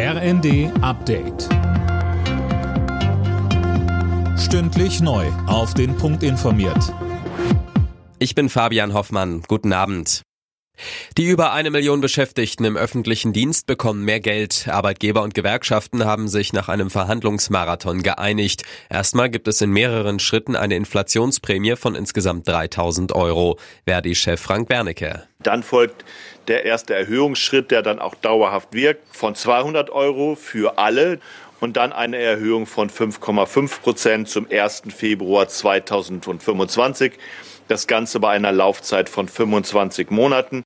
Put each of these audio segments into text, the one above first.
RND Update. Stündlich neu. Auf den Punkt informiert. Ich bin Fabian Hoffmann. Guten Abend. Die über eine Million Beschäftigten im öffentlichen Dienst bekommen mehr Geld. Arbeitgeber und Gewerkschaften haben sich nach einem Verhandlungsmarathon geeinigt. Erstmal gibt es in mehreren Schritten eine Inflationsprämie von insgesamt 3000 Euro. Verdi-Chef Frank Wernicke. Dann folgt der erste Erhöhungsschritt, der dann auch dauerhaft wirkt, von 200 Euro für alle und dann eine Erhöhung von 5,5 Prozent zum 1. Februar 2025. Das Ganze bei einer Laufzeit von 25 Monaten.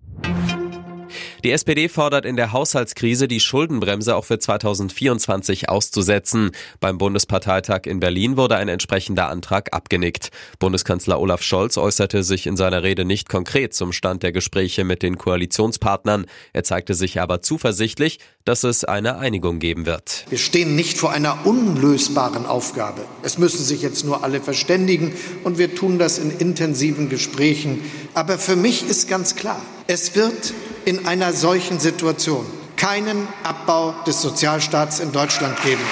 Die SPD fordert in der Haushaltskrise die Schuldenbremse auch für 2024 auszusetzen. Beim Bundesparteitag in Berlin wurde ein entsprechender Antrag abgenickt. Bundeskanzler Olaf Scholz äußerte sich in seiner Rede nicht konkret zum Stand der Gespräche mit den Koalitionspartnern. Er zeigte sich aber zuversichtlich, dass es eine Einigung geben wird. Wir stehen nicht vor einer unlösbaren Aufgabe. Es müssen sich jetzt nur alle verständigen und wir tun das in intensiven Gesprächen. Aber für mich ist ganz klar, es wird in einer solchen Situation keinen Abbau des Sozialstaats in Deutschland geben.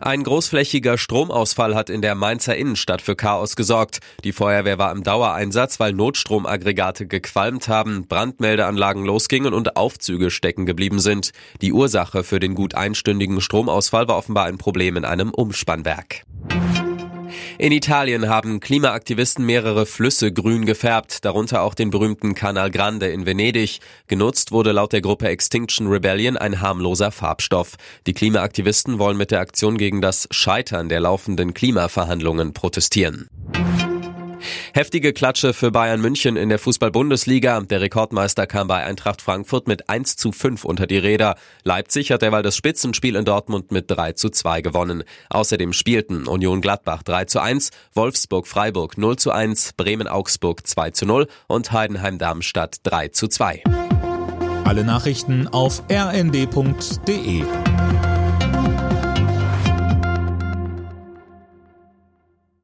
Ein großflächiger Stromausfall hat in der Mainzer Innenstadt für Chaos gesorgt. Die Feuerwehr war im Dauereinsatz, weil Notstromaggregate gequalmt haben, Brandmeldeanlagen losgingen und Aufzüge stecken geblieben sind. Die Ursache für den gut einstündigen Stromausfall war offenbar ein Problem in einem Umspannwerk. In Italien haben Klimaaktivisten mehrere Flüsse grün gefärbt, darunter auch den berühmten Canal Grande in Venedig. Genutzt wurde laut der Gruppe Extinction Rebellion ein harmloser Farbstoff. Die Klimaaktivisten wollen mit der Aktion gegen das Scheitern der laufenden Klimaverhandlungen protestieren. Heftige Klatsche für Bayern München in der Fußball-Bundesliga. Der Rekordmeister kam bei Eintracht Frankfurt mit 1 zu 5 unter die Räder. Leipzig hat derweil das Spitzenspiel in Dortmund mit 3 zu 2 gewonnen. Außerdem spielten Union Gladbach 3 zu 1, Wolfsburg Freiburg 0 zu 1, Bremen Augsburg 2 zu 0 und Heidenheim Darmstadt 3 zu 2. Alle Nachrichten auf rnd.de